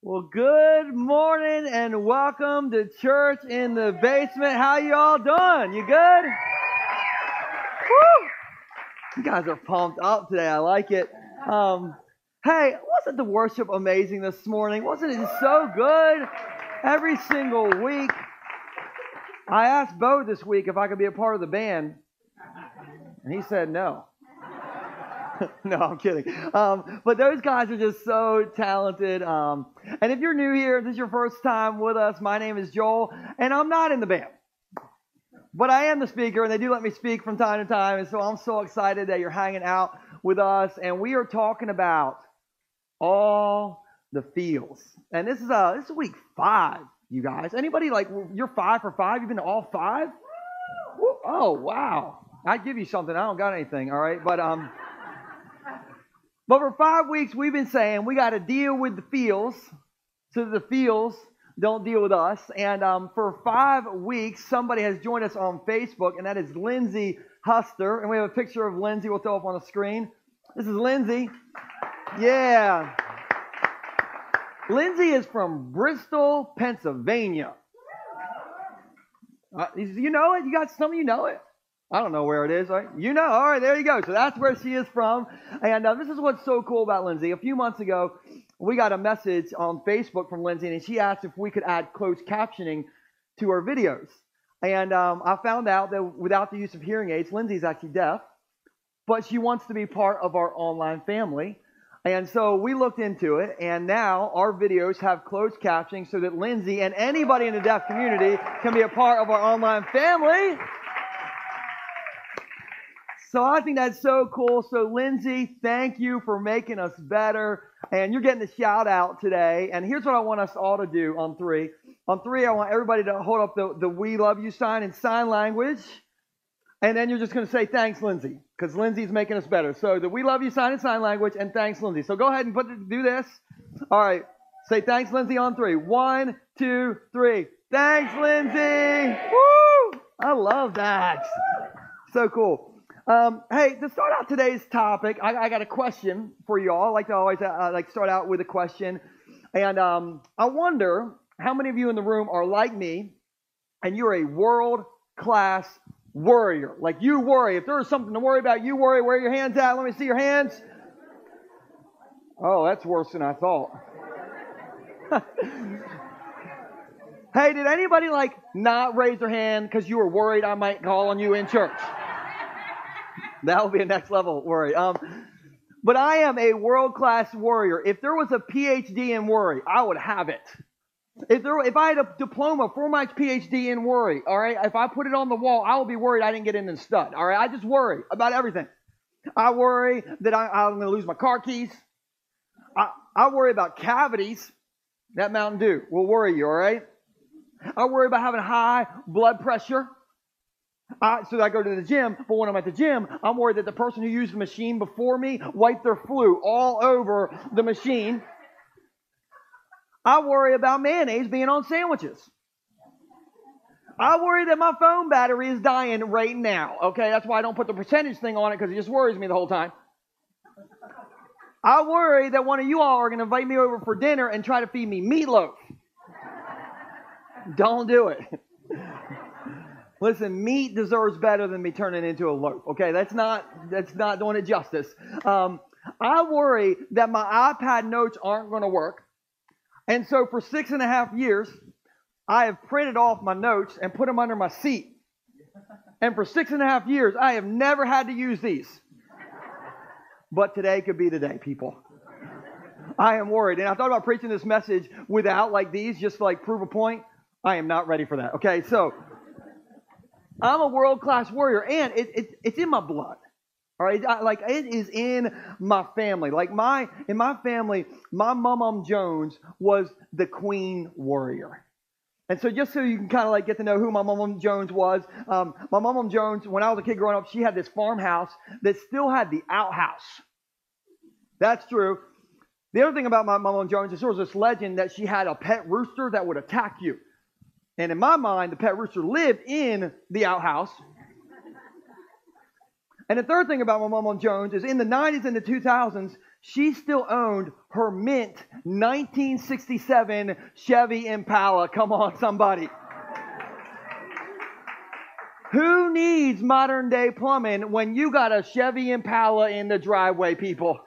Well, good morning and welcome to church in the basement. How you all doing? You good? Woo! You guys are pumped up today. I like it. Um, hey, wasn't the worship amazing this morning? Wasn't it so good? Every single week. I asked Bo this week if I could be a part of the band, and he said no. no, I'm kidding. Um, but those guys are just so talented. Um, and if you're new here, this is your first time with us, my name is Joel, and I'm not in the band. But I am the speaker, and they do let me speak from time to time. And so I'm so excited that you're hanging out with us. And we are talking about all the feels. And this is uh this is week five, you guys. Anybody like you're five for five? You've been to all five? Oh wow. I'd give you something. I don't got anything, all right? But um but for five weeks, we've been saying we got to deal with the feels so the feels don't deal with us. And um, for five weeks, somebody has joined us on Facebook, and that is Lindsay Huster. And we have a picture of Lindsay we'll throw up on the screen. This is Lindsay. Yeah. Lindsay is from Bristol, Pennsylvania. Uh, you know it? You got some of you know it. I don't know where it is. Right? You know. All right, there you go. So that's where she is from. And uh, this is what's so cool about Lindsay. A few months ago, we got a message on Facebook from Lindsay, and she asked if we could add closed captioning to our videos. And um, I found out that without the use of hearing aids, Lindsay's actually deaf, but she wants to be part of our online family. And so we looked into it, and now our videos have closed captioning so that Lindsay and anybody in the deaf community can be a part of our online family. So I think that's so cool. So, Lindsay, thank you for making us better. And you're getting the shout out today. And here's what I want us all to do on three. On three, I want everybody to hold up the, the We Love You sign in sign language. And then you're just going to say thanks, Lindsay, because Lindsay's making us better. So, the We Love You sign in sign language and thanks, Lindsay. So, go ahead and put do this. All right. Say thanks, Lindsay, on three. One, two, three. Thanks, Lindsay. Woo! I love that. So cool. Um, hey, to start out today's topic, I, I, got a question for you all. I like to always uh, like start out with a question, and um, I wonder how many of you in the room are like me, and you're a world class worrier. Like you worry. If there is something to worry about, you worry. Where your hands at? Let me see your hands. Oh, that's worse than I thought. hey, did anybody like not raise their hand because you were worried I might call on you in church? That will be a next level worry. Um, but I am a world class warrior. If there was a PhD in worry, I would have it. If there, if I had a diploma for my PhD in worry, all right, if I put it on the wall, I will be worried I didn't get in the stud. All right, I just worry about everything. I worry that I, I'm going to lose my car keys. I, I worry about cavities. That Mountain Dew will worry you. All right. I worry about having high blood pressure. I, so I go to the gym, but when I'm at the gym, I'm worried that the person who used the machine before me wiped their flu all over the machine. I worry about mayonnaise being on sandwiches. I worry that my phone battery is dying right now. Okay, that's why I don't put the percentage thing on it because it just worries me the whole time. I worry that one of you all are going to invite me over for dinner and try to feed me meatloaf. Don't do it. Listen, meat deserves better than me turning into a loaf. Okay, that's not that's not doing it justice. Um, I worry that my iPad notes aren't going to work, and so for six and a half years, I have printed off my notes and put them under my seat. And for six and a half years, I have never had to use these. But today could be the day, people. I am worried. And I thought about preaching this message without like these, just to like prove a point. I am not ready for that. Okay, so I'm a world class warrior, and it, it, it's in my blood. All right, I, like it is in my family. Like my in my family, my mom Jones was the queen warrior. And so, just so you can kind of like get to know who my mom Jones was, um, my mom Jones, when I was a kid growing up, she had this farmhouse that still had the outhouse. That's true. The other thing about my mom Jones is there was this legend that she had a pet rooster that would attack you. And in my mind, the pet rooster lived in the outhouse. And the third thing about my mom on Jones is in the 90s and the 2000s, she still owned her mint 1967 Chevy Impala. Come on, somebody. Who needs modern day plumbing when you got a Chevy Impala in the driveway, people?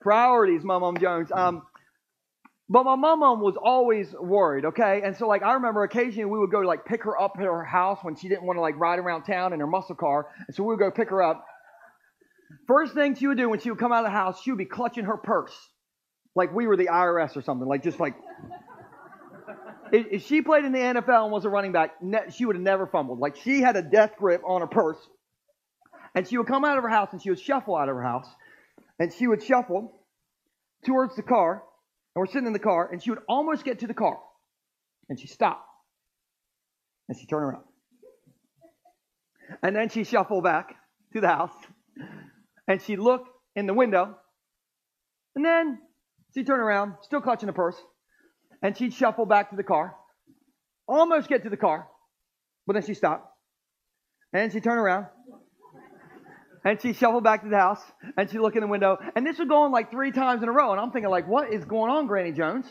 Priorities, Mom Mom Jones. Um, but my mom was always worried, okay? And so like I remember occasionally we would go like pick her up at her house when she didn't want to like ride around town in her muscle car. And so we would go pick her up. First thing she would do when she would come out of the house, she would be clutching her purse. Like we were the IRS or something. Like just like if she played in the NFL and was a running back, she would have never fumbled. Like she had a death grip on her purse. And she would come out of her house and she would shuffle out of her house. And she would shuffle towards the car we're sitting in the car, and she would almost get to the car. And she stopped. And she turned around. And then she shuffled back to the house. And she looked in the window. And then she turned around, still clutching the purse. And she'd shuffle back to the car. Almost get to the car. But then she stopped. And she turned around. And she shuffled back to the house and she looked in the window. And this was going like three times in a row. And I'm thinking, like, what is going on, Granny Jones?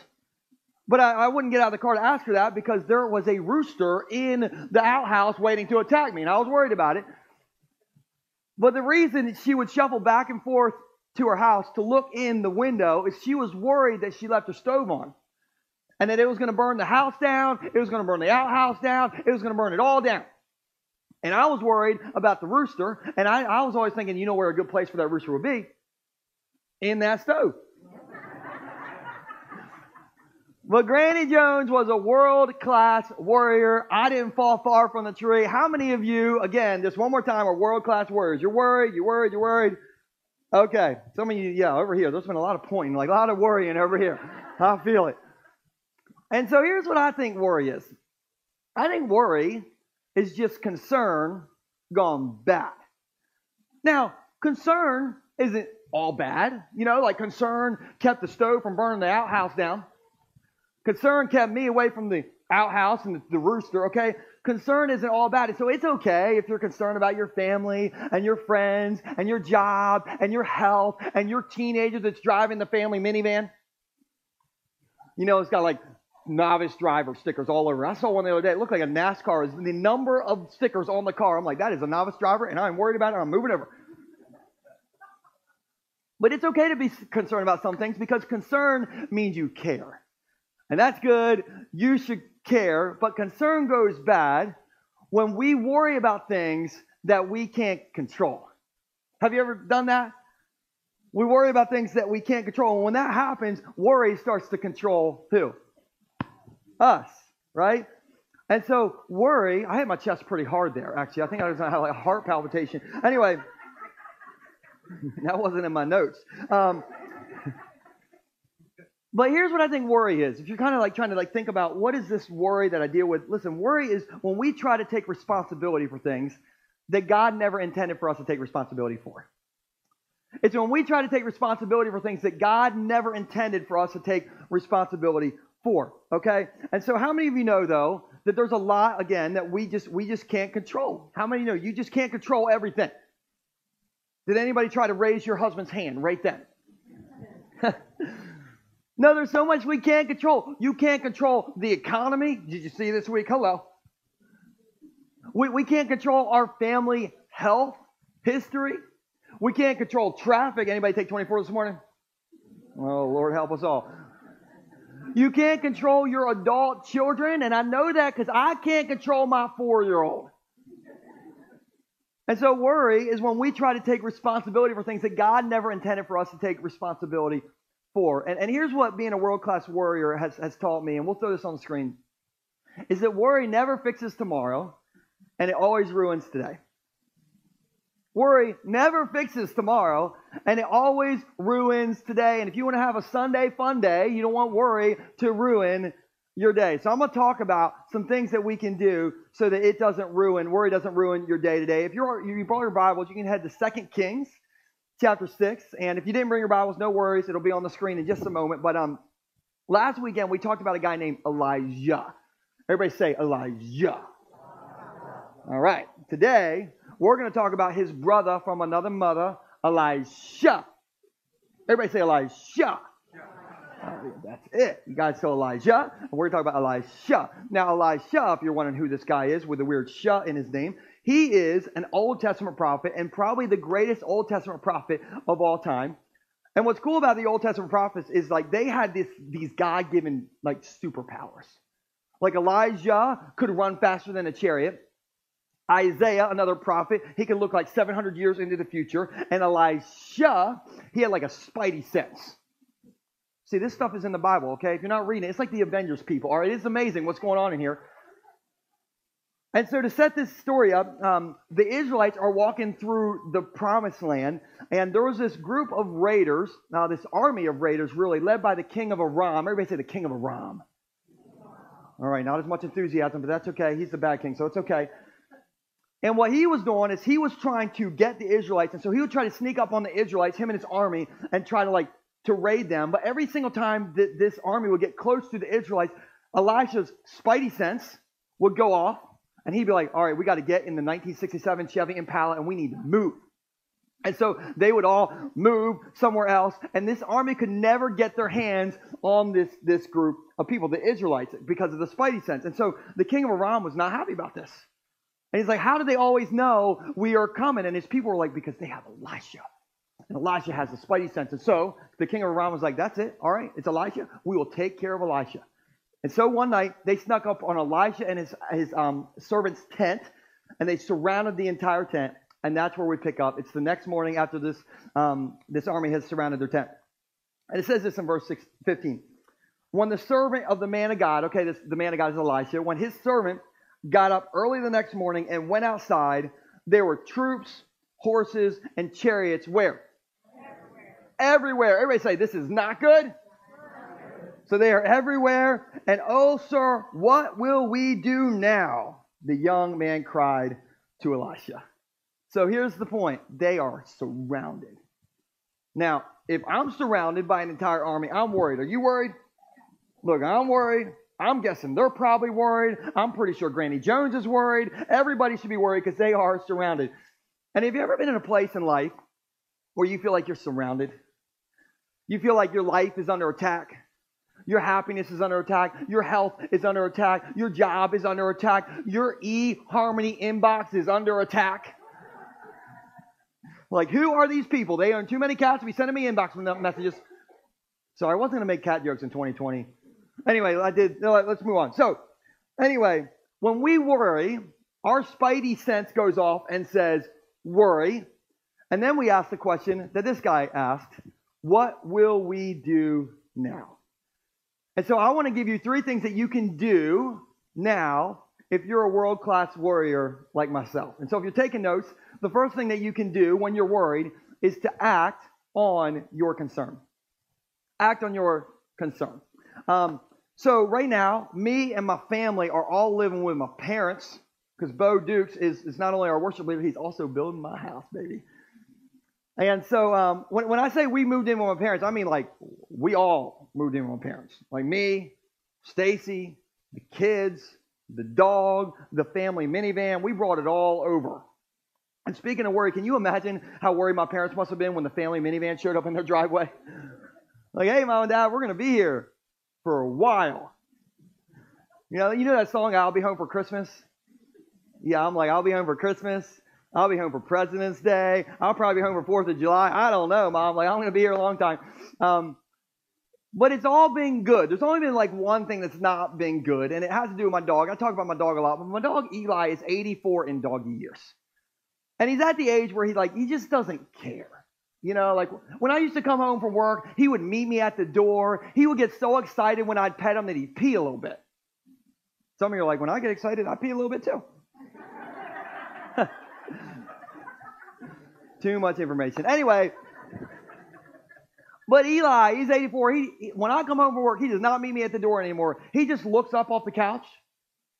But I, I, wouldn't get out of the car to ask her that because there was a rooster in the outhouse waiting to attack me. And I was worried about it. But the reason she would shuffle back and forth to her house to look in the window is she was worried that she left her stove on. And that it was going to burn the house down, it was going to burn the outhouse down, it was going to burn it all down. And I was worried about the rooster, and I, I was always thinking, you know where a good place for that rooster would be? In that stove. But Granny Jones was a world class warrior. I didn't fall far from the tree. How many of you, again, just one more time, are world class warriors? You're worried, you're worried, you're worried. Okay. Some of you, yeah, over here. There's been a lot of pointing, like a lot of worrying over here. I feel it. And so here's what I think worry is. I think worry is just concern gone bad. Now, concern isn't all bad. You know, like concern kept the stove from burning the outhouse down. Concern kept me away from the outhouse and the, rooster, okay? Concern isn't all bad. So it's okay if you're concerned about your family and your friends and your job and your health and your teenager that's driving the family minivan. You know, it's got like novice driver stickers all over. I saw one the other day. It looked like a NASCAR. Is The number of stickers on the car. I'm like, that is a novice driver, and I'm worried about it. I'm moving over. But it's okay to be concerned about some things because concern means you care. And that's good. You should care. But concern goes bad when we worry about things that we can't control. Have you ever done that? We worry about things that we can't control. And when that happens, worry starts to control who? Us, right? And so worry, I hit my chest pretty hard there, actually. I think I was to have like a heart palpitation. Anyway, that wasn't in my notes. Um, but here's what I think worry is. If you're kind of like trying to like think about what is this worry that I deal with, listen, worry is when we try to take responsibility for things that God never intended for us to take responsibility for. It's when we try to take responsibility for things that God never intended for us to take responsibility for. Okay? And so how many of you know though that there's a lot again that we just we just can't control? How many know you just can't control everything? Did anybody try to raise your husband's hand right then? no, there's so much we can't control. You can't control the economy. Did you see this week? Hello. We, we can't control our family health history. We can't control traffic. Anybody take 24 this morning? Oh, Lord help us all. You can't control your adult children, and I know that because I can't control my four year old. And so, worry is when we try to take responsibility for things that God never intended for us to take responsibility for. And, and here's what being a world class warrior has, has taught me, and we'll throw this on the screen is that worry never fixes tomorrow, and it always ruins today. Worry never fixes tomorrow, and it always ruins today. And if you want to have a Sunday fun day, you don't want worry to ruin your day. So I'm going to talk about some things that we can do so that it doesn't ruin, worry doesn't ruin your day today. If you're, you brought your Bibles, you can head to Second Kings chapter 6. And if you didn't bring your Bibles, no worries. It'll be on the screen in just a moment. But um, last weekend, we talked about a guy named Elijah. Everybody say Elijah. All right. Today, we're going to talk about his brother from another mother, Elisha. Everybody say Elijah. Oh, that's it. You guys saw Elijah. We're talking about Elisha. Now, Elisha, if you're wondering who this guy is with a weird "sha" in his name, he is an Old Testament prophet and probably the greatest Old Testament prophet of all time. And what's cool about the Old Testament prophets is like they had this these God-given like superpowers. Like Elijah could run faster than a chariot. Isaiah, another prophet, he could look like 700 years into the future. And Elisha, he had like a spidey sense. See, this stuff is in the Bible, okay? If you're not reading it, it's like the Avengers people. All right, it's amazing what's going on in here. And so, to set this story up, um, the Israelites are walking through the promised land, and there was this group of raiders, now, this army of raiders, really, led by the king of Aram. Everybody say the king of Aram. All right, not as much enthusiasm, but that's okay. He's the bad king, so it's okay. And what he was doing is he was trying to get the Israelites, and so he would try to sneak up on the Israelites, him and his army, and try to like to raid them. But every single time that this army would get close to the Israelites, Elisha's spidey sense would go off, and he'd be like, "All right, we got to get in the 1967 Chevy Impala, and we need to move." And so they would all move somewhere else, and this army could never get their hands on this, this group of people, the Israelites, because of the spidey sense. And so the king of Aram was not happy about this. And he's like, How do they always know we are coming? And his people were like, Because they have Elisha. And Elisha has the spidey sense. And so the king of Aram was like, That's it. All right, it's Elisha. We will take care of Elisha. And so one night they snuck up on Elisha and his, his um, servant's tent, and they surrounded the entire tent. And that's where we pick up. It's the next morning after this, um, this army has surrounded their tent. And it says this in verse 6, 15. When the servant of the man of God, okay, this, the man of God is Elisha, when his servant got up early the next morning and went outside, there were troops, horses, and chariots where? Everywhere. Everybody say, This is not good. So they are everywhere. And oh, sir, what will we do now? The young man cried to Elisha. So here's the point they are surrounded. Now, if I'm surrounded by an entire army, I'm worried. Are you worried? Look, I'm worried. I'm guessing they're probably worried. I'm pretty sure Granny Jones is worried. Everybody should be worried because they are surrounded. And have you ever been in a place in life where you feel like you're surrounded? You feel like your life is under attack. Your happiness is under attack. Your health is under attack. Your job is under attack. Your eHarmony inbox is under attack. Like, who are these people? They own too many cats to be sending me inbox messages. Sorry, I wasn't going to make cat jokes in 2020. Anyway, I did. Let's move on. So, anyway, when we worry, our spidey sense goes off and says, worry. And then we ask the question that this guy asked What will we do now? And so I want to give you three things that you can do now if you're a world class warrior like myself. And so if you're taking notes, the first thing that you can do when you're worried is to act on your concern. Act on your concern. Um, so right now, me and my family are all living with my parents because Bo Dukes is, is not only our worship leader, he's also building my house, baby. And so um, when, when I say we moved in with my parents, I mean like we all moved in with my parents. Like me, Stacy, the kids, the dog, the family minivan. We brought it all over. And speaking of worry, can you imagine how worried my parents must have been when the family minivan showed up in their driveway? Like, hey, mom and dad, we're going to be here for a while. You know, you know that song, I'll Be Home for Christmas? Yeah, I'm like, I'll be home for Christmas. I'll be home for President's Day. I'll probably be home for 4th of July. I don't know, Mom. Like, I'm going to be here a long time. Um, but it's all been good. There's only been like one thing that's not been good, and it has to do with my dog. I talk about my dog a lot, but my dog Eli is 84 in doggy years. And he's at the age where he's like, he just doesn't care. You know, like when I used to come home from work, he would meet me at the door. He would get so excited when I'd pet him that he'd pee a little bit. Some of you are like, when I get excited, I pee a little bit too. Too much information. Anyway, but Eli, he's 84. He, when I come home from work, he does not meet me at the door anymore. He just looks up off the couch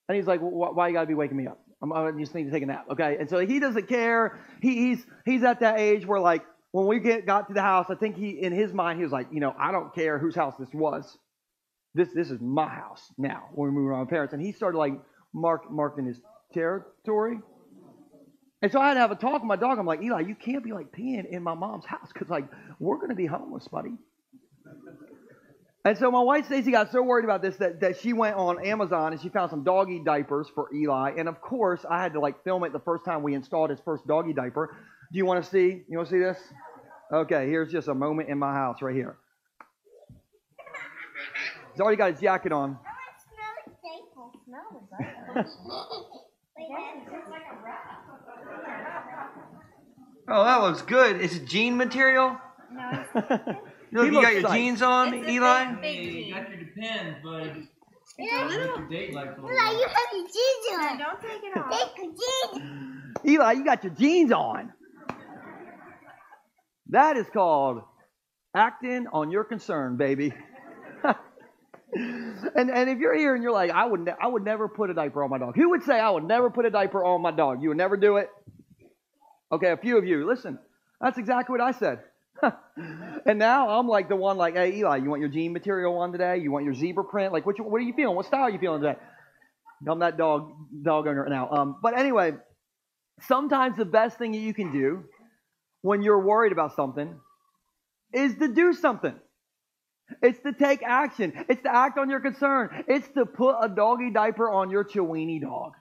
and he's like, "Why you got to be waking me up? I'm, I just need to take a nap." Okay, and so he doesn't care. He, he's he's at that age where like when we get, got to the house, I think he, in his mind, he was like, you know, I don't care whose house this was. This, this is my house now when we around with parents. And he started like mark, marking his territory. And so I had to have a talk with my dog. I'm like, Eli, you can't be like peeing in my mom's house because like we're gonna be homeless, buddy. And so my wife Stacy got so worried about this that, that she went on Amazon and she found some doggy diapers for Eli. And of course, I had to like film it the first time we installed his first doggy diaper. Do you want to see? You want to see this? Okay, here's just a moment in my house right here. He's already got his jacket on. oh, oh that looks good. Is it jean material? No, You, He you got your like- jeans on, It's Eli? big- Hey, you got your depends, but it's a little. your date like a you while. have your jeans No, on. don't take it off. Take your jeans. Eli, you got your jeans on. That is called acting on your concern, baby. and and if you're here and you're like, I would ne- I would never put a diaper on my dog. Who would say I would never put a diaper on my dog? You would never do it. Okay, a few of you. Listen, that's exactly what I said. and now I'm like the one like, hey Eli, you want your jean material on today? You want your zebra print? Like, what you, what are you feeling? What style are you feeling today? I'm that dog dog owner now. Um, but anyway, sometimes the best thing that you can do when you're worried about something is to do something. It's to take action. It's to act on your concern. It's to put a doggy diaper on your Chiweenie dog.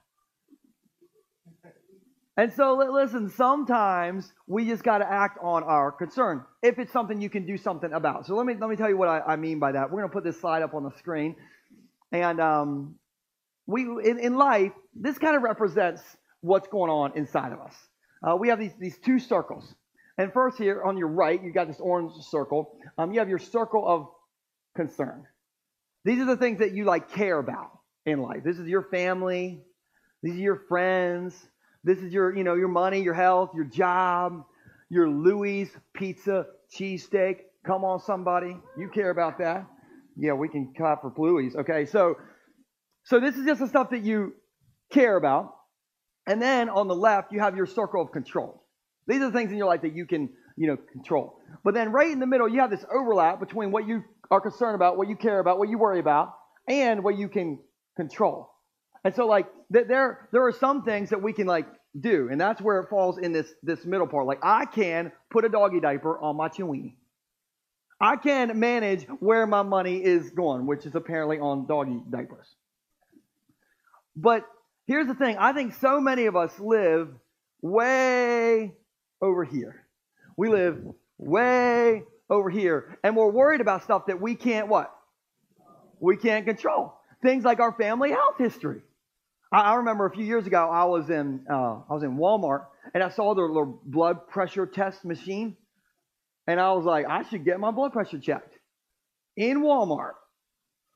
And so, listen, sometimes we just got to act on our concern if it's something you can do something about. So, let me, let me tell you what I, I mean by that. We're going to put this slide up on the screen. And um, we, in, in life, this kind of represents what's going on inside of us. Uh, we have these, these two circles. And first, here on your right, you got this orange circle. Um, you have your circle of concern. These are the things that you like care about in life. This is your family. These are your friends. This is your, you know, your money, your health, your job, your Louis pizza, cheesesteak. Come on, somebody. You care about that. Yeah, we can clap for Louis. Okay, so so this is just the stuff that you care about. And then on the left, you have your circle of control. These are the things in your life that you can, you know, control. But then right in the middle, you have this overlap between what you are concerned about, what you care about, what you worry about, and what you can control. And so, like, th- there there are some things that we can like do, and that's where it falls in this this middle part. Like, I can put a doggy diaper on my Chiweenie. I can manage where my money is going, which is apparently on doggy diapers. But here's the thing: I think so many of us live way over here. We live way over here, and we're worried about stuff that we can't what? We can't control. Things like our family health history. I, I remember a few years ago, I was in uh, I was in Walmart, and I saw their little blood pressure test machine, and I was like, I should get my blood pressure checked in Walmart.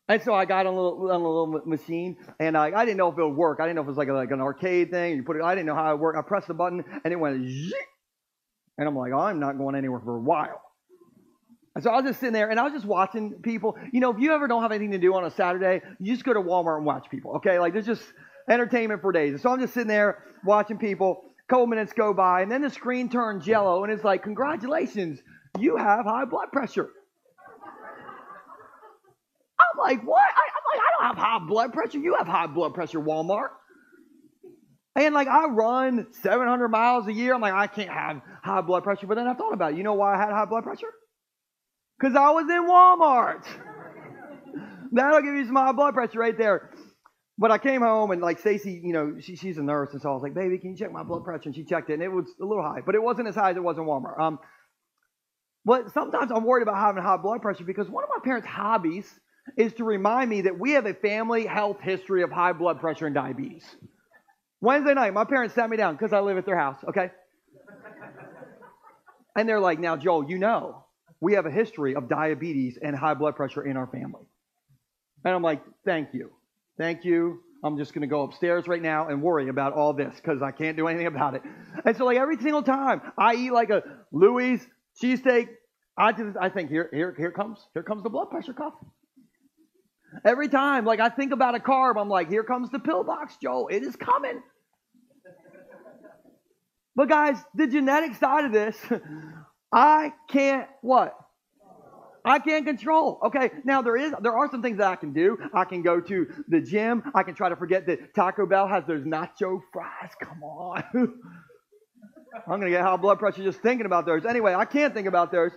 And so I got on a little, on a little machine, and I, I didn't know if it would work. I didn't know if it was like, a, like an arcade thing. You put it. I didn't know how it worked. I pressed the button, and it went. And I'm like, I'm not going anywhere for a while. And so I was just sitting there, and I was just watching people. You know, if you ever don't have anything to do on a Saturday, you just go to Walmart and watch people. Okay, like there's just entertainment for days. And so I'm just sitting there watching people. A couple minutes go by, and then the screen turns yellow, and it's like, congratulations, you have high blood pressure. I'm like, what? I, I'm like, I don't have high blood pressure. You have high blood pressure, Walmart. And like, I run 700 miles a year. I'm like, I can't have high blood pressure. But then I thought about it. You know why I had high blood pressure? Because I was in Walmart. That'll give you some high blood pressure right there. But I came home and like Stacy, you know, she, she's a nurse, and so I was like, "Baby, can you check my blood pressure?" And she checked it, and it was a little high, but it wasn't as high as it was in Walmart. Um, but sometimes I'm worried about having high blood pressure because one of my parents' hobbies is to remind me that we have a family health history of high blood pressure and diabetes. Wednesday night, my parents sat me down because I live at their house, okay? And they're like, now, Joel, you know, we have a history of diabetes and high blood pressure in our family. And I'm like, thank you. Thank you. I'm just going to go upstairs right now and worry about all this because I can't do anything about it. And so, like, every single time I eat like a Louis cheesesteak, I, just, I think, here, here, here comes, here comes the blood pressure cuff. Every time, like I think about a carb, I'm like, here comes the pillbox, Joe. It is coming. But guys, the genetic side of this, I can't what? I can't control. Okay, now there is there are some things that I can do. I can go to the gym. I can try to forget that Taco Bell has those nacho fries. Come on. I'm to get high blood pressure just thinking about those. Anyway, I can't think about those.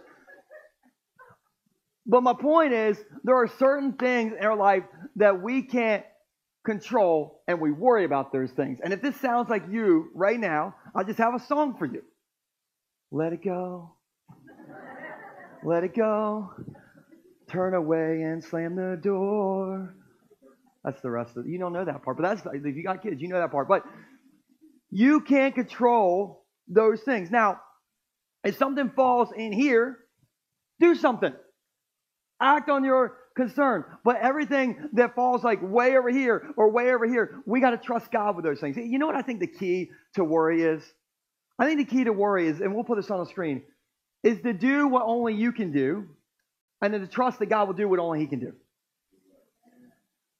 But my point is, there are certain things in our life that we can't control, and we worry about those things. And if this sounds like you right now, I just have a song for you. Let it go. Let it go. Turn away and slam the door. That's the rest of it. You don't know that part, but that's if you got kids, you know that part. But you can't control those things. Now, if something falls in here, do something. Act on your concern. But everything that falls like way over here or way over here, we got to trust God with those things. You know what I think the key to worry is? I think the key to worry is, and we'll put this on the screen, is to do what only you can do, and then to trust that God will do what only He can do.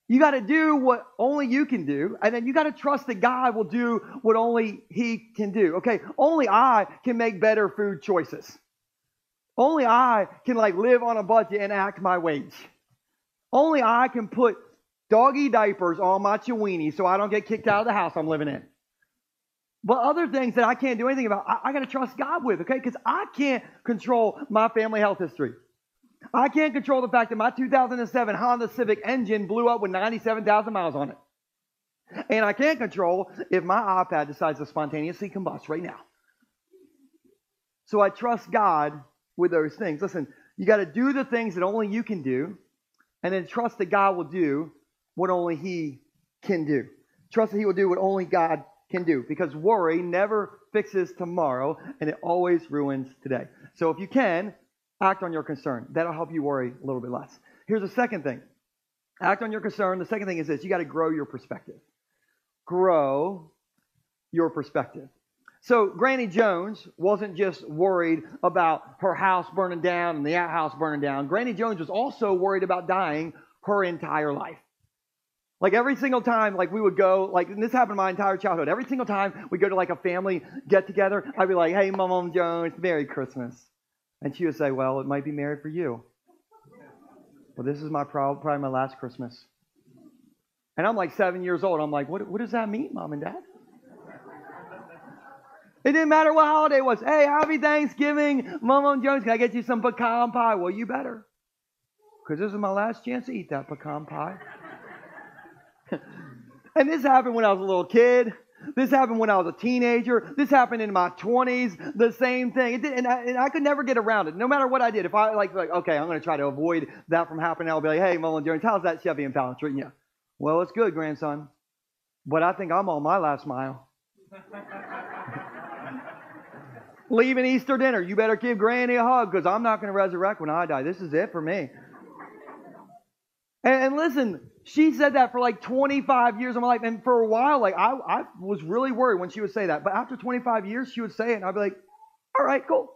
You got to do what only you can do, and then you got to trust that God will do what only He can do. Okay, only I can make better food choices. Only I can like live on a budget and act my wage. Only I can put doggy diapers on my chiweenie so I don't get kicked out of the house I'm living in. But other things that I can't do anything about, I, I got to trust God with, okay? Because I can't control my family health history. I can't control the fact that my 2007 Honda Civic engine blew up with 97,000 miles on it. And I can't control if my iPad decides to spontaneously combust right now. So I trust God with those things. Listen, you got to do the things that only you can do, and then trust that God will do what only He can do. Trust that He will do what only God can do because worry never fixes tomorrow and it always ruins today. So if you can, act on your concern. That'll help you worry a little bit less. Here's the second thing act on your concern. The second thing is this you got to grow your perspective. Grow your perspective. So Granny Jones wasn't just worried about her house burning down and the outhouse burning down. Granny Jones was also worried about dying her entire life. Like every single time, like we would go, like this happened my entire childhood. Every single time we go to like a family get together, I'd be like, "Hey, Mom Jones, Merry Christmas," and she would say, "Well, it might be Merry for you." Well, this is my probably my last Christmas, and I'm like seven years old. I'm like, "What? What does that mean, Mom and Dad?" It didn't matter what holiday it was. Hey, happy Thanksgiving. Mom Jones, can I get you some pecan pie? Well, you better. Because this is my last chance to eat that pecan pie. and this happened when I was a little kid. This happened when I was a teenager. This happened in my 20s. The same thing. Did, and, I, and, I, could never get around it. No matter what I did. If I like, like okay, I'm going to try to avoid that from happening. I'll be like, hey, Mullen Jones, how's that Chevy Impala treating you? Well, it's good, grandson. But I think I'm on my last mile. Leaving Easter dinner. You better give Granny a hug because I'm not going to resurrect when I die. This is it for me. And, and, listen, she said that for like 25 years of my life. And for a while, like I, I was really worried when she would say that. But after 25 years, she would say it, and I'd be like, all right, cool.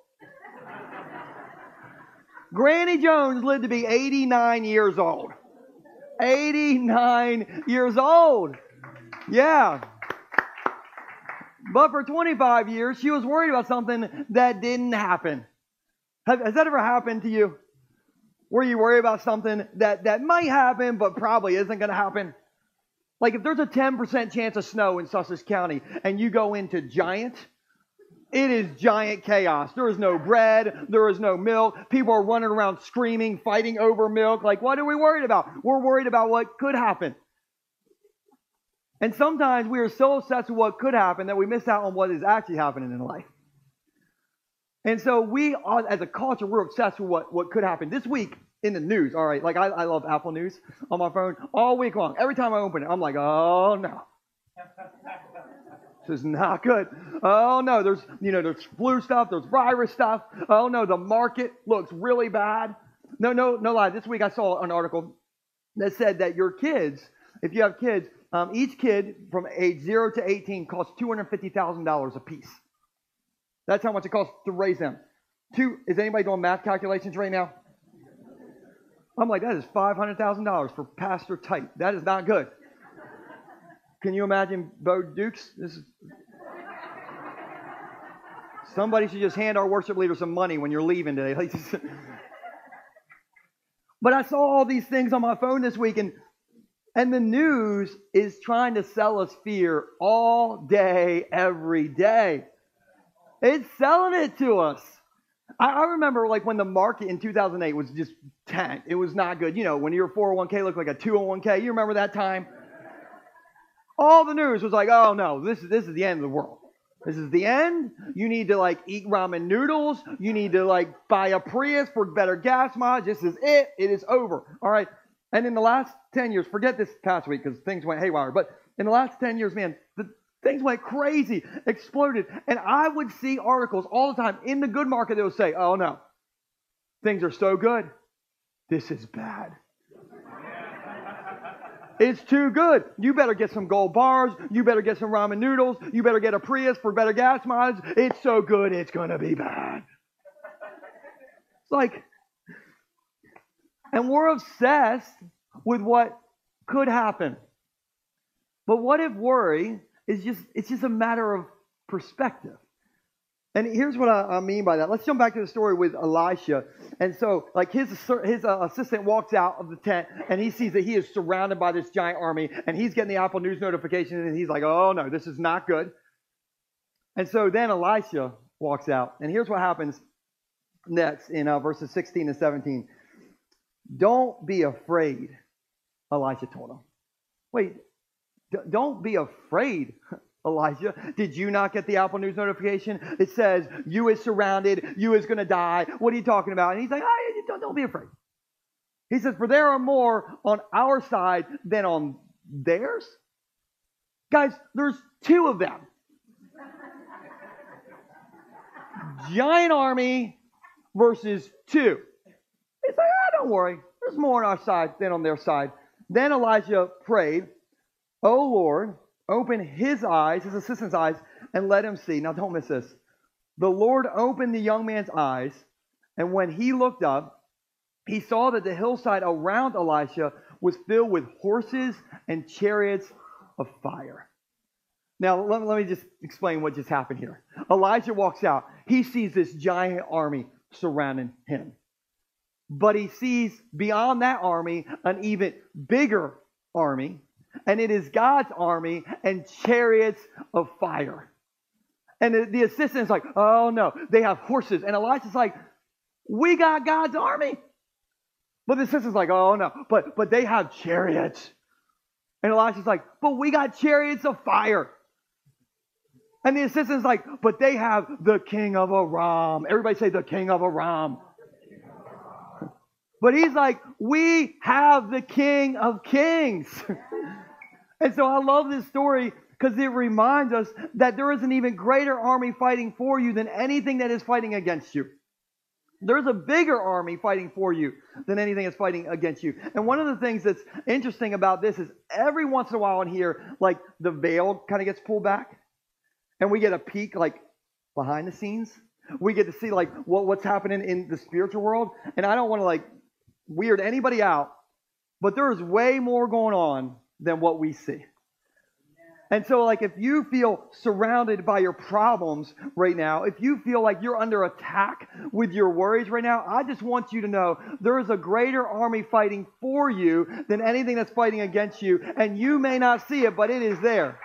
Granny Jones lived to be 89 years old. 89 years old. Yeah. But for 25 years, she was worried about something that didn't happen. Has, that ever happened to you? Where you worry about something that, that might happen, but probably isn't going to happen? Like if there's a 10% chance of snow in Sussex County and you go into giant, it is giant chaos. There is no bread. There is no milk. People are running around screaming, fighting over milk. Like, what are we worried about? We're worried about what could happen. And sometimes we are so obsessed with what could happen that we miss out on what is actually happening in life. And so we, are, as a culture, we're obsessed with what, what could happen. This week in the news, all right, like I, I love Apple News on my phone all week long. Every time I open it, I'm like, oh no. This is not good. Oh no, there's you know there's flu stuff, there's virus stuff. Oh no, the market looks really bad. No, no, no lie. This week I saw an article that said that your kids, if you have kids, um, each kid from age 0 to 18 costs $250,000 a piece. That's how much it costs to raise them. Two, is anybody doing math calculations right now? I'm like, that is $500,000 for Pastor Tight. That is not good. Can you imagine Bo Dukes? This is... Somebody should just hand our worship leader some money when you're leaving today. but I saw all these things on my phone this week, and and the news is trying to sell us fear all day, every day. It's selling it to us. I, remember like when the market in 2008 was just tanked. It was not good. You know, when your 401k looked like a 201k. You remember that time? All the news was like, oh no, this is this is the end of the world. This is the end. You need to like eat ramen noodles. You need to like buy a Prius for better gas mileage. This is it. It is over. All right. And in the last 10 years, forget this past week because things went haywire, but in the last 10 years, man, the things went crazy, exploded. And I would see articles all the time in the good market that would say, oh no, things are so good. This is bad. It's too good. You better get some gold bars. You better get some ramen noodles. You better get a Prius for better gas mileage. It's so good, it's going to be bad. It's like, and we're obsessed with what could happen. But what if worry is just, it's just a matter of perspective? And here's what I, I, mean by that. Let's jump back to the story with Elisha. And so, like his his uh, assistant walks out of the tent and he sees that he is surrounded by this giant army, and he's getting the Apple News notification, and he's like, "Oh no, this is not good." And so then Elisha walks out, and here's what happens next in uh, verses 16 and 17. Don't be afraid, Elijah told him. Wait, don't be afraid, Elijah, did you not get the Apple News notification? It says, you is surrounded, you is going to die. What are you talking about? And he's like, oh, don't, don't be afraid. He says, for there are more on our side than on theirs. Guys, there's two of them. Giant army versus two. He's like, ah, don't worry. There's more on our side than on their side. Then Elijah prayed, Oh Lord, open his eyes, his assistant's eyes, and let him see. Now, don't miss this. The Lord opened the young man's eyes, and when he looked up, he saw that the hillside around Elisha was filled with horses and chariots of fire. Now, let, let me just explain what just happened here. Elijah walks out. He sees this giant army surrounding him. But he sees beyond that army an even bigger army and it is God's army and chariots of fire. And the, the assistant's like, oh no, they have horses. And Elijah's like, we got God's army. But the assistant's like, oh no, but but they have chariots. And Elijah's like, but we got chariots of fire. And the assistant's like, but they have the king of Aram. Everybody say the king of Aram. But he's like, we have the king of kings. And so I love this story because it reminds us that there is an even greater army fighting for you than anything that is fighting against you. There's a bigger army fighting for you than anything that's fighting against you. And one of the things that's interesting about this is every once in a while in here, like the veil kind of gets pulled back and we get a peek like behind the scenes. We get to see like what, what's happening in the spiritual world. And I don't want to like weird anybody out, but there is way more going on than what we see. And so, like, if you feel surrounded by your problems right now, if you feel like you're under attack with your worries right now, I just want you to know there is a greater army fighting for you than anything that's fighting against you. And you may not see it, but it is there.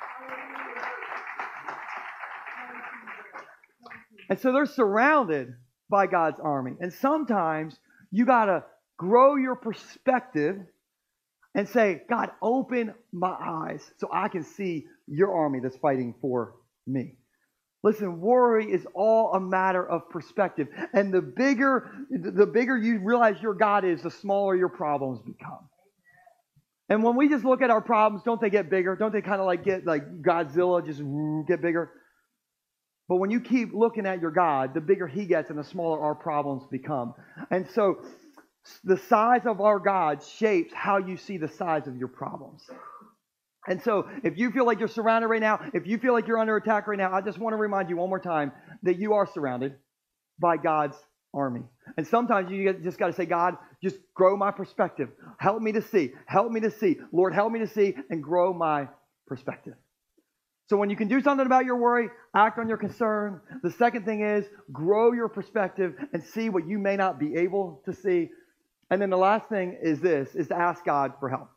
And so they're surrounded by God's army. And sometimes you got to grow your perspective and say, God, open my eyes so I can see your army that's fighting for me. Listen, worry is all a matter of perspective. And the bigger, the bigger you realize your God is, the smaller your problems become. And when we just look at our problems, don't they get bigger? Don't they kind of like get like Godzilla, just get bigger? But when you keep looking at your God, the bigger he gets and the smaller our problems become. And so the size of our God shapes how you see the size of your problems. And so, if you feel like you're surrounded right now, if you feel like you're under attack right now, I just want to remind you one more time that you are surrounded by God's army. And sometimes you just got to say, God, just grow my perspective. Help me to see. Help me to see. Lord, help me to see and grow my perspective. So when you can do something about your worry, act on your concern. The second thing is grow your perspective and see what you may not be able to see. And then the last thing is this, is to ask God for help.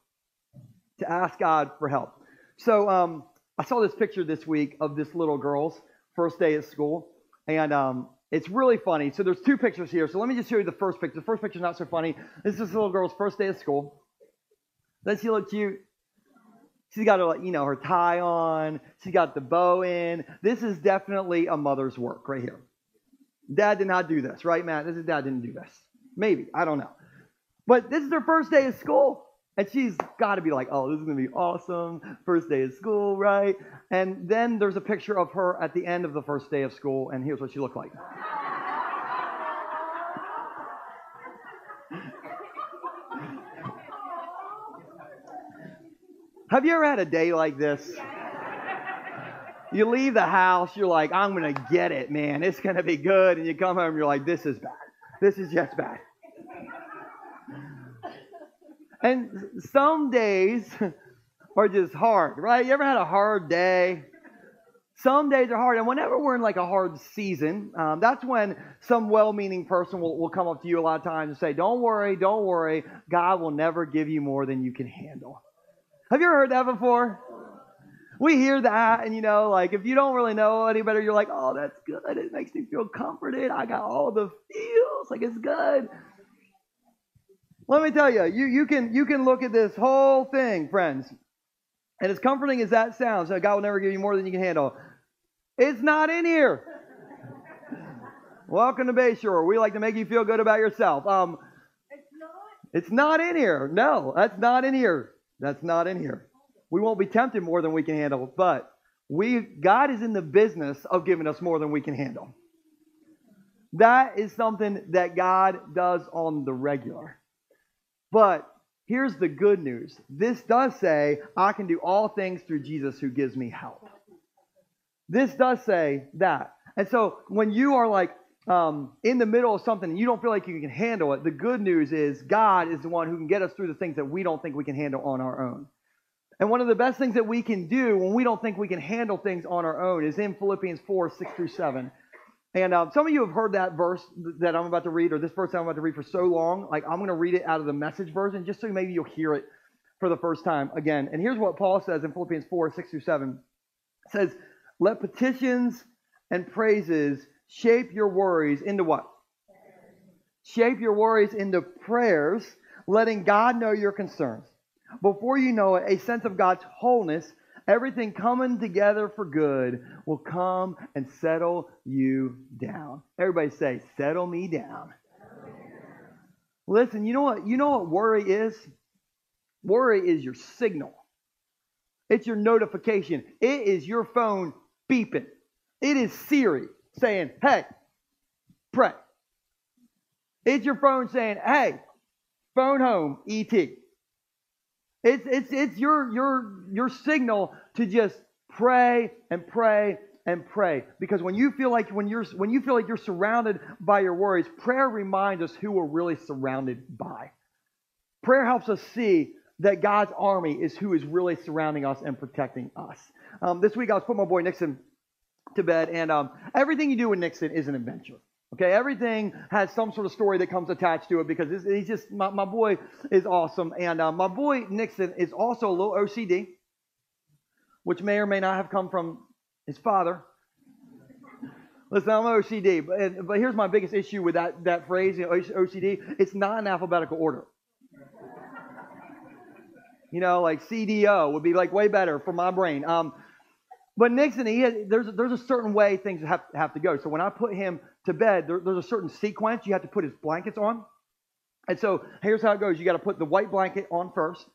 To ask God for help. So um, I saw this picture this week of this little girl's first day at school. And um, it's really funny. So there's two pictures here. So let me just show you the first picture. The first picture's not so funny. This is this little girl's first day of school. Doesn't she look cute? She's got her, you know, her tie on. She's got the bow in. This is definitely a mother's work right here. Dad did not do this, right, Matt? This is dad didn't do this. Maybe I don't know. But this is her first day of school. And she's got to be like, oh, this is going to be awesome. First day of school, right? And then there's a picture of her at the end of the first day of school, and here's what she looked like. Have you ever had a day like this? You leave the house, you're like, I'm going to get it, man. It's going to be good. And you come home, you're like, this is bad. This is just bad. And some days are just hard, right? You ever had a hard day? Some days are hard. And whenever we're in like a hard season, um, that's when some well meaning person will, will come up to you a lot of times and say, Don't worry, don't worry. God will never give you more than you can handle. Have you ever heard that before? We hear that, and you know, like if you don't really know any better, you're like, Oh, that's good. It makes me feel comforted. I got all the feels. Like it's good. Let me tell you, you, you, can, you can look at this whole thing, friends, and as comforting as that sounds, God will never give you more than you can handle. It's not in here. Welcome to Bayshore. We like to make you feel good about yourself. Um, it's not. It's not in here. No, that's not in here. That's not in here. We won't be tempted more than we can handle, but we God is in the business of giving us more than we can handle. That is something that God does on the regular. But here's the good news this does say, I can do all things through Jesus who gives me help. This does say that. And so when you are like um, in the middle of something and you don't feel like you can handle it, the good news is God is the one who can get us through the things that we don't think we can handle on our own. And one of the best things that we can do when we don't think we can handle things on our own is in Philippians 4 6 through 7. And uh, some of you have heard that verse that I'm about to read, or this verse I'm about to read for so long. Like, I'm going to read it out of the message version just so maybe you'll hear it for the first time again. And here's what Paul says in Philippians 4 6 through 7. It says, Let petitions and praises shape your worries into what? Shape your worries into prayers, letting God know your concerns. Before you know it, a sense of God's wholeness everything coming together for good will come and settle you down. Everybody say, settle me down. Listen, you know what? You know what worry is? Worry is your signal. It's your notification. It is your phone beeping. It is Siri saying, hey, pray. It's your phone saying, hey, phone home, ET. It's, it's, it's your, your, your signal to just pray and pray and pray. Because when you feel like when you're when you feel like you're surrounded by your worries, prayer reminds us who we're really surrounded by. Prayer helps us see that God's army is who is really surrounding us and protecting us. Um, this week I was putting my boy Nixon to bed, and um, everything you do with Nixon is an adventure. Okay, everything has some sort of story that comes attached to it because he's just, my, my boy is awesome. And uh, my boy Nixon is also a little OCD, which may or may not have come from his father. Listen, I'm OCD, but, but here's my biggest issue with that, that phrase, you know, OCD. It's not in alphabetical order. You know, like CDO would be like way better for my brain. Um, but Nixon, he has, there's, there's a certain way things have, have to go. So when I put him to bed, there, there's a certain sequence. You have to put his blankets on. And so here's how it goes you got to put the white blanket on first,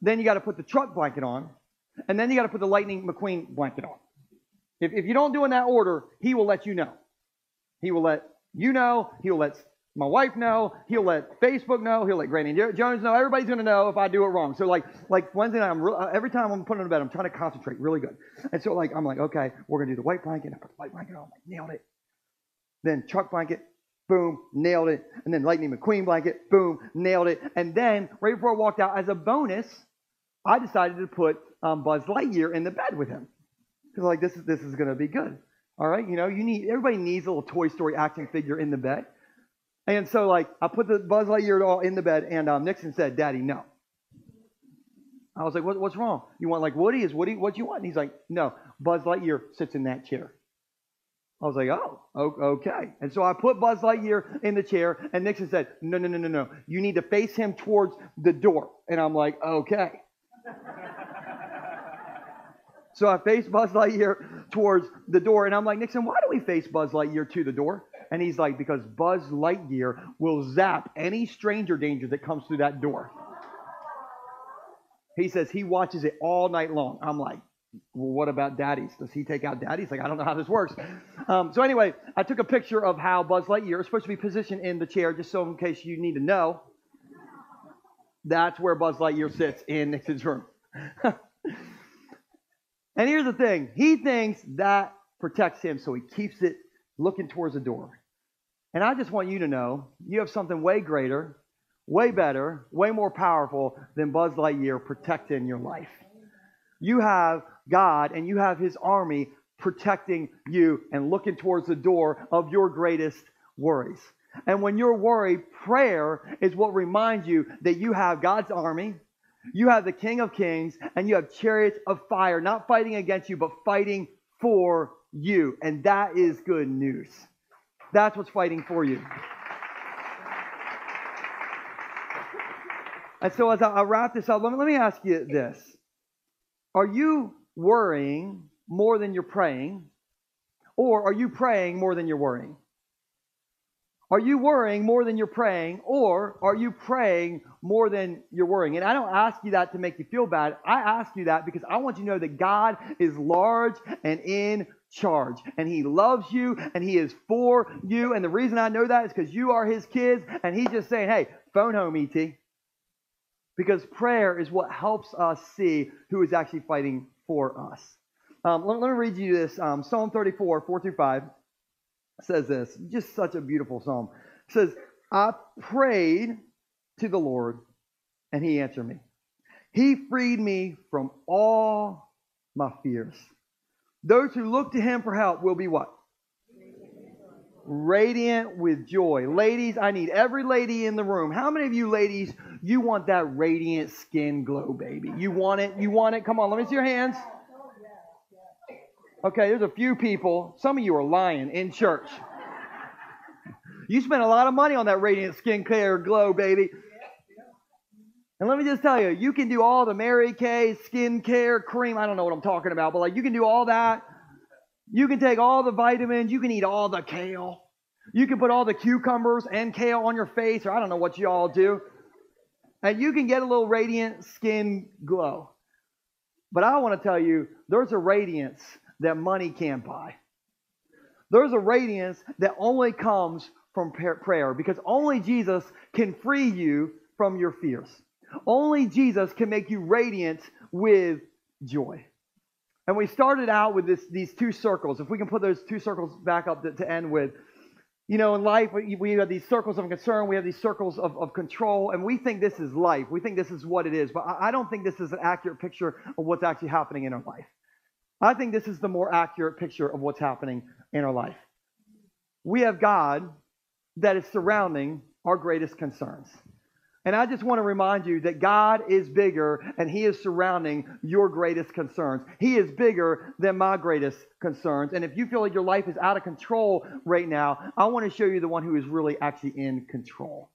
then you got to put the truck blanket on, and then you got to put the Lightning McQueen blanket on. If, if you don't do in that order, he will let you know. He will let you know. He will let my wife know. He'll let Facebook know. He'll let Granny Jones know. Everybody's going to know if I do it wrong. So like like Wednesday night, I'm re- every time I'm putting on bed, I'm trying to concentrate really good. And so like I'm like, okay, we're going to do the white blanket. I put the white blanket on. Like, nailed it. Then truck blanket, boom, nailed it. And then Lightning McQueen blanket, boom, nailed it. And then right before I walked out, as a bonus, I decided to put um, Buzz Lightyear in the bed with him because like this is this is to be good. All right, you know, you need everybody needs a little Toy Story action figure in the bed. And so, like, I put the Buzz Lightyear doll in the bed, and um, Nixon said, Daddy, no. I was like, what, what's wrong? You want, like, Woody? Is Woody what do you want? And he's like, no, Buzz Lightyear sits in that chair. I was like, oh, okay. And so I put Buzz Lightyear in the chair, and Nixon said, no, no, no, no, no. You need to face him towards the door. And I'm like, okay. so I faced Buzz Lightyear towards the door, and I'm like, Nixon, why do we face Buzz Lightyear to the door? And he's like, because Buzz Lightyear will zap any stranger danger that comes through that door. He says he watches it all night long. I'm like, well, what about daddies? Does he take out daddies? Like, I don't know how this works. Um, so anyway, I took a picture of how Buzz Lightyear is supposed to be positioned in the chair, just so in case you need to know. That's where Buzz Lightyear sits in Nixon's room. and here's the thing: he thinks that protects him, so he keeps it looking towards the door. And I just want you to know, you have something way greater, way better, way more powerful than Buzz Lightyear protecting your life. You have God and you have His army protecting you and looking towards the door of your greatest worries. And when you're worried, prayer is what reminds you that you have God's army, you have the King of Kings, and you have chariots of fire, not fighting against you, but fighting for you. And that is good news. That's what's fighting for you. And so, as I wrap this up, let me, let me ask you this Are you worrying more than you're praying? Or are you praying more than you're worrying? Are you worrying more than you're praying? Or are you praying more than you're worrying? And I don't ask you that to make you feel bad. I ask you that because I want you to know that God is large and in charge. And He loves you and He is for you. And the reason I know that is because you are His kids and He's just saying, hey, phone home, E.T. Because prayer is what helps us see who is actually fighting for us. Um, let, let, me read you this um, Psalm 34, 4 through 5 says this. Just such a beautiful psalm. It says, I prayed to the Lord, and he answered me. He freed me from all my fears. Those who look to him for help will be what? Radiant with joy. Ladies, I need every lady in the room. How many of you ladies, you want that radiant skin glow, baby? You want it? You want it? Come on, let me see your hands. Okay, there's a few people. Some of you are lying in church. You spent a lot of money on that radiant skincare glow, baby. And let me just tell you, you can do all the Mary Kay skincare cream. I don't know what I'm talking about, but like you can do all that. You can take all the vitamins. You can eat all the kale. You can put all the cucumbers and kale on your face, or I don't know what you all do. And you can get a little radiant skin glow. But I want to tell you, there's a radiance that money can't buy. There's a radiance that only comes from prayer because only Jesus can free you from your fears. Only Jesus can make you radiant with joy. And we started out with this, these two circles. If we can put those two circles back up to, to end with, you know, in life, we, have these circles of concern, we have these circles of, of control, and we think this is life. We think this is what it is. But I, I don't think this is an accurate picture of what's actually happening in our life. I think this is the more accurate picture of what's happening in our life. We have God that is surrounding our greatest concerns. And I just want to remind you that God is bigger and He is surrounding your greatest concerns. He is bigger than my greatest concerns. And if you feel like your life is out of control right now, I want to show you the one who is really actually in control.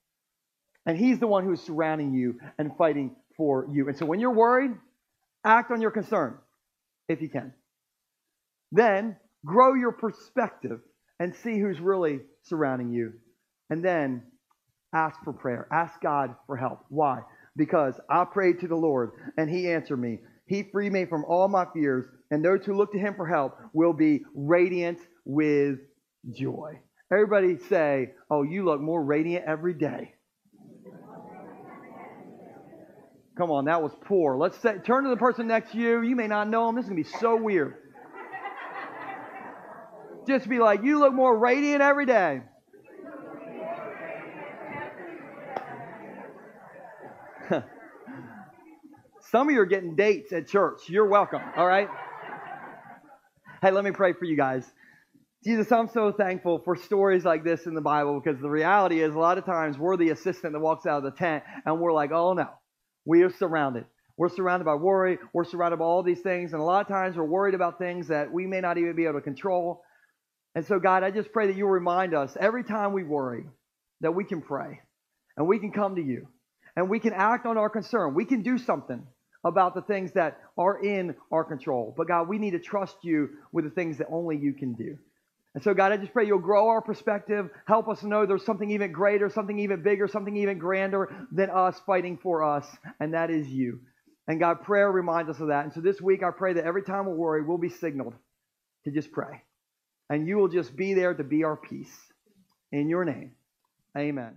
And He's the one who is surrounding you and fighting for you. And so when you're worried, act on your concern if you can. Then grow your perspective and see who's really surrounding you. And then ask for prayer. Ask God for help. Why? Because I prayed to the Lord and He answered me. He freed me from all my fears, and those who look to Him for help will be radiant with joy. Everybody say, Oh, you look more radiant every day. Come on, that was poor. Let's say, turn to the person next to you. You may not know him. This is going to be so weird. Just be like, you look more radiant every day. Some of you are getting dates at church. You're welcome, all right? Hey, let me pray for you guys. Jesus, I'm so thankful for stories like this in the Bible because the reality is a lot of times we're the assistant that walks out of the tent and we're like, oh no, we are surrounded. We're surrounded by worry. We're surrounded by all these things. And a lot of times we're worried about things that we may not even be able to control. And so, God, I just pray that you'll remind us every time we worry that we can pray and we can come to you and we can act on our concern. We can do something about the things that are in our control. But God, we need to trust you with the things that only you can do. And so, God, I just pray you'll grow our perspective. Help us know there's something even greater, something even bigger, something even grander than us fighting for us, and that is you. And God, prayer reminds us of that. And so this week, I pray that every time we worry, we'll be signaled to just pray. And you will just be there to be our peace. In your name, amen.